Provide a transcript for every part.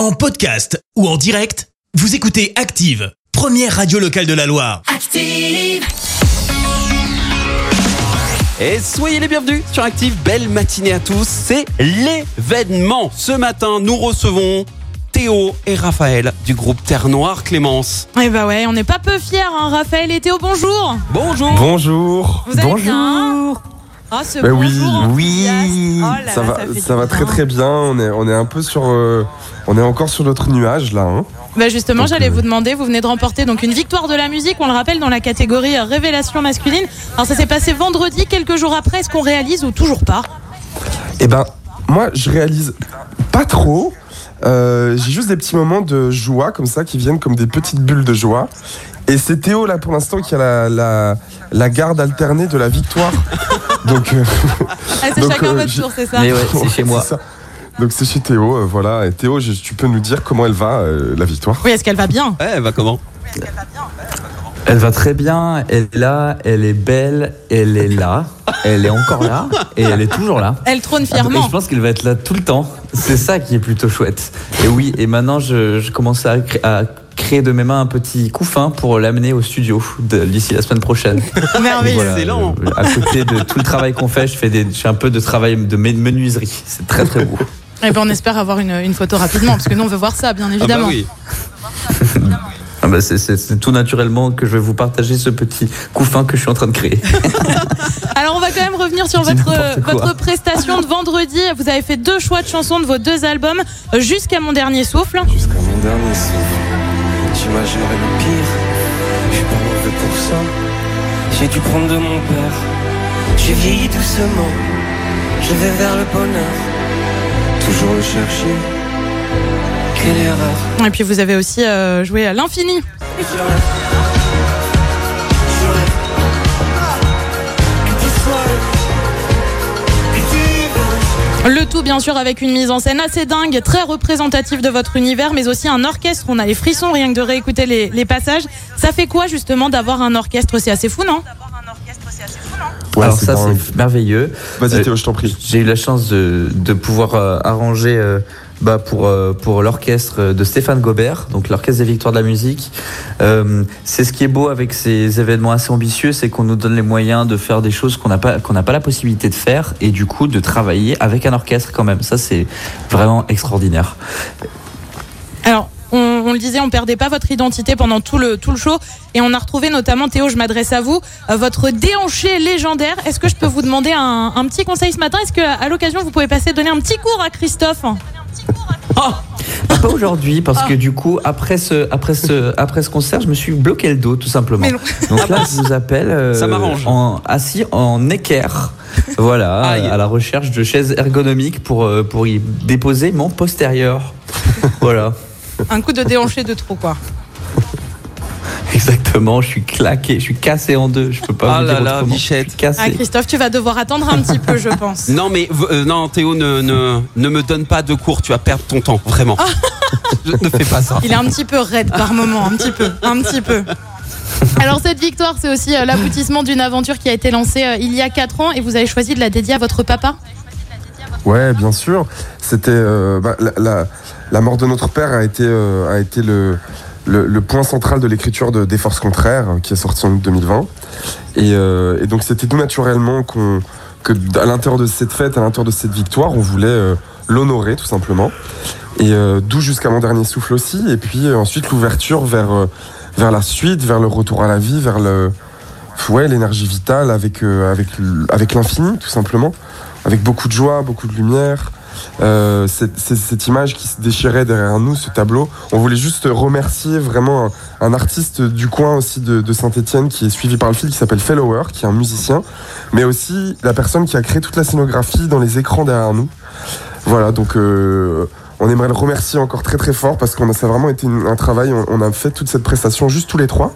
En podcast ou en direct, vous écoutez Active, première radio locale de la Loire. Active. Et soyez les bienvenus sur Active. Belle matinée à tous. C'est l'événement. Ce matin, nous recevons Théo et Raphaël du groupe Terre Noire Clémence. Eh bah ouais, on n'est pas peu fiers, hein, Raphaël et Théo, bonjour Bonjour. Bonjour. Vous allez Bonjour. bien? Ah, ce Ben oui, oui. Oh là ça là, va, ça très très bien. On est, on est un peu sur, euh, on est encore sur notre nuage là. hein. Bah justement, j'allais euh, vous demander, vous venez de remporter donc une victoire de la musique, on le rappelle, dans la catégorie euh, révélation masculine. Alors ça s'est passé vendredi, quelques jours après, est-ce qu'on réalise ou toujours pas? Eh ben, moi, je réalise pas trop. Euh, J'ai juste des petits moments de joie comme ça qui viennent comme des petites bulles de joie. Et c'est Théo là pour l'instant qui a la, la, la garde alternée de la victoire. Donc, euh, ah, C'est chacun euh, votre tour, c'est ça Mais ouais, c'est chez moi. Donc c'est chez Théo, euh, voilà. Et Théo, je- tu peux nous dire comment elle va, euh, la victoire? Oui, est-ce qu'elle va bien? Eh, bah comment? Elle va très bien, elle est là, elle est belle, elle est là, elle est encore là et elle est toujours là. Elle trône Et fièrement. je pense qu'elle va être là tout le temps. C'est ça qui est plutôt chouette. Et oui, et maintenant je, je commence à créer de mes mains un petit couffin pour l'amener au studio d'ici la semaine prochaine. Merveilleux. Voilà, Excellent. euh, à côté de tout le travail qu'on fait, je fais, des, je fais un peu de travail de men- menuiserie. C'est très très beau. Eh ben, on espère avoir une, une photo rapidement, parce que nous on veut voir ça, bien Ah bah évidemment. oui. Ah bah, c'est- tout naturellement que je vais vous partager ce petit couffin que je suis en train de créer. Alors on va quand même revenir sur votre, votre prestation de vendredi. Vous avez fait deux choix de chansons de vos deux albums, jusqu'à mon dernier souffle. Jusqu'à mon dernier souffle J'imaginerai le pire. Je suis pas mauvais pour ça. J'ai dû prendre de mon père. J'ai vieilli doucement. Je vais vers le bonheur. Toujours le chercher Quelle erreur. Et puis vous avez aussi euh, joué à l'infini. Le tout bien sûr avec une mise en scène assez dingue, très représentative de votre univers, mais aussi un orchestre. On a les frissons rien que de réécouter les, les passages. Ça fait quoi justement d'avoir un orchestre C'est assez fou, non? Ouais, Alors c'est ça c'est merveilleux. Vas-y Euh, Théo, je t'en prie. J'ai eu la chance de, de pouvoir euh, arranger euh, bah, pour, euh, pour l'orchestre de Stéphane Gobert, donc l'orchestre des victoires de la musique. Euh, c'est ce qui est beau avec ces événements assez ambitieux, c'est qu'on nous donne les moyens de faire des choses qu'on n'a pas qu'on pas la possibilité de faire et du coup de travailler avec un orchestre quand même. Ça c'est vraiment extraordinaire. Alors, on, on le disait, on perdait pas votre identité pendant tout le, tout le show. Et on a retrouvé notamment, Théo, je m'adresse à vous, euh, votre déhanché légendaire. Est-ce que je peux vous demander un, un petit conseil ce matin? Est-ce que à l'occasion, vous pouvez passer donner un petit cours à Christophe? Pas aujourd'hui parce que du coup après ce après ce après ce concert, je me suis bloqué le dos tout simplement. Donc là, je vous appelle euh, Ça m'arrange. en assis en équerre. Voilà, Aïe. à la recherche de chaises ergonomiques pour euh, pour y déposer mon postérieur. voilà. Un coup de déhanché de trop, quoi. Exactement, je suis claqué, je suis cassé en deux, je peux pas Ah vous là dire là, autrement. bichette. Cassé. Ah, Christophe, tu vas devoir attendre un petit peu, je pense. Non mais euh, non Théo ne, ne, ne me donne pas de cours, tu vas perdre ton temps, vraiment. Je ne fais pas ça. Il est un petit peu raide par moment, un petit peu, un petit peu. Alors cette victoire, c'est aussi euh, l'aboutissement d'une aventure qui a été lancée euh, il y a 4 ans et vous avez choisi de la dédier à votre papa? Ouais, bien sûr. C'était euh, bah, la, la- la mort de notre père a été euh, a été le, le, point central de l'écriture de Des Forces Contraires euh, qui est sorti en août 2020. Et, euh, et donc c'était tout naturellement qu'on que à l'intérieur de cette fête, à l'intérieur de cette victoire, on voulait euh, l'honorer tout simplement. Et euh, d'où jusqu'à mon dernier souffle aussi. Et puis ensuite l'ouverture vers vers la suite, vers le retour à la vie, vers le ouais l'énergie vitale avec avec l'infini tout simplement avec beaucoup de joie, beaucoup de lumière. Euh, cette, image qui se déchirait derrière nous, ce tableau. On voulait juste remercier vraiment un, artiste du coin aussi de, de Saint-Etienne qui est suivi par le fil, qui s'appelle Fellower, qui est un musicien, mais aussi la personne qui a créé toute la scénographie dans les écrans derrière nous. Voilà, donc euh, on aimerait le remercier encore très très fort parce qu'on a ça a vraiment été un travail. On, a fait toute cette prestation juste tous les trois.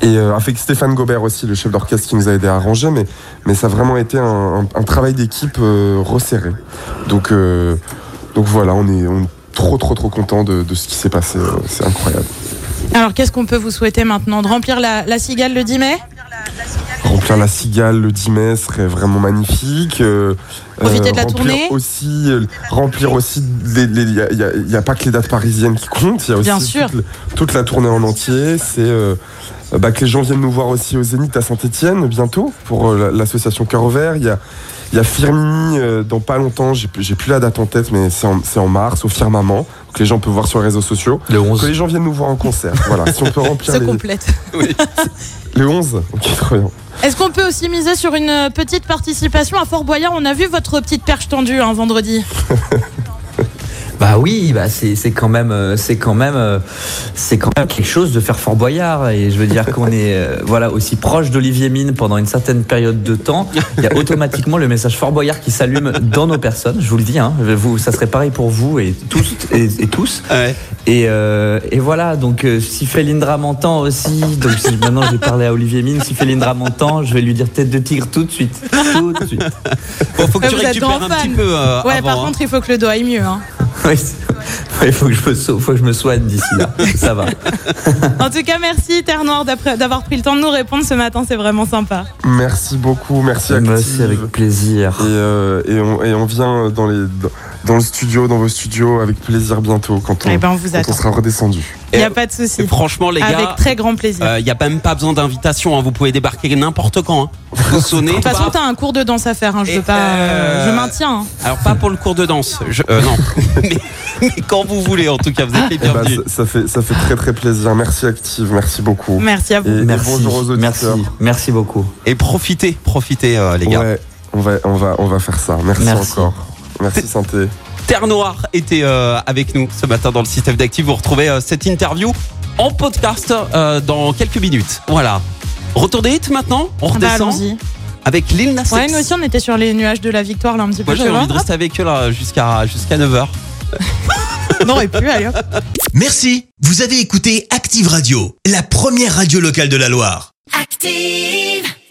Et euh, avec Stéphane Gobert aussi, le chef d'orchestre qui nous a aidé à arranger, mais, ça a vraiment été un, travail d'équipe euh, resserré. Donc, euh, donc voilà, on est, trop trop trop content de, ce qui s'est passé. C'est incroyable. Alors qu'est-ce qu'on peut vous souhaiter maintenant? De remplir la, la cigale le 10 mai? La cigale le 10 mai serait vraiment magnifique. Euh, Profiter de la remplir tournée. Aussi, euh, remplir aussi. Il n'y a, y a- y a pas que les dates parisiennes qui comptent. Il y a aussi Bien sûr. Toute, la tournée en entier. C'est euh, bah, que les gens viennent nous voir aussi au Zénith à Saint-Etienne bientôt pour euh, la- l'association Cœur Vert. Il y a, il y a Firmini euh, dans pas longtemps. J'ai plus la date en tête, mais c'est en, mars au Firmament. Que les gens peuvent voir sur les réseaux sociaux. Le Que 11. les gens viennent nous voir en concert. voilà. Si on peut remplir Se les, complète. le 11. Ok, très bien. Est-ce qu'on peut aussi miser sur une petite participation à Fort Boyard? On a vu votre petite perche tendue hein, vendredi. Bah oui, bah c'est c'est quand même euh, c'est quand même euh, c'est quand même quelque chose de faire Fort Boyard et je veux dire qu'on est euh, voilà aussi proche d'Olivier Mine pendant une certaine période de temps, il y a automatiquement le message Fort Boyard qui s'allume dans nos personnes. Je vous le dis, hein, vous ça serait pareil pour vous et tous et, et tous. Ouais. Et, euh, et voilà, donc euh, si Felindra m'entend aussi, donc si maintenant je vais parler à Olivier Mine, si Felindra m'entend, je vais lui dire tête de tigre tout de suite, tout de suite. Bon, faut que tu récupères un fan. petit peu euh, ouais, avant, par hein. contre, il faut que le dos aille mieux. hein. Viss. Ouais, faut que je me faut que je me soigne d'ici là, ça va. En tout cas, merci Terre Noire d'avoir pris le temps de nous répondre ce matin. C'est vraiment sympa. Merci beaucoup. Merci à Merci avec plaisir. Et, euh, et, on, et on vient dans, les, dans le studio, dans vos studios, avec plaisir bientôt quand on, Eh ben, on vous quand on sera redescendu. Il n'y a pas de souci. Franchement, les Avec gars, très grand plaisir. il n'y a même pas besoin d'invitation. hein. Vous pouvez débarquer n'importe quand. Hein. Vous sonnez. de toute façon, t'as un cours de danse à faire. hein, Je veux pas. euh, Je maintiens. hein. Alors pas pour le cours de danse, je- euh, non. mais, mais quand vous voulez, en tout cas, vous êtes les Eh ben, bienvenus. ça, ça fait, ça fait très très plaisir. Merci Active, merci beaucoup. Merci à vous. Et, et Merci, bonjour aux auditeurs. merci, merci beaucoup. Et profitez, profitez, euh, les gars. Ouais, on va, on, va, on va faire ça. Merci, Merci. encore. Merci Santé. Terre Noire était euh, avec nous ce matin dans le système d'actifs. Vous retrouvez euh, cette interview en podcast euh, dans quelques minutes. Voilà. Retour des hits maintenant. On Bah, redescend allons-y. avec Lil Nas X. Ouais, nous aussi, on était sur les nuages de la victoire là un petit peu. Moi, j'ai envie de rester avec eux là jusqu'à jusqu'à 9h. On aurait pu, allez hop. Merci. Vous avez écouté Active Radio, la première radio locale de la Loire. Active.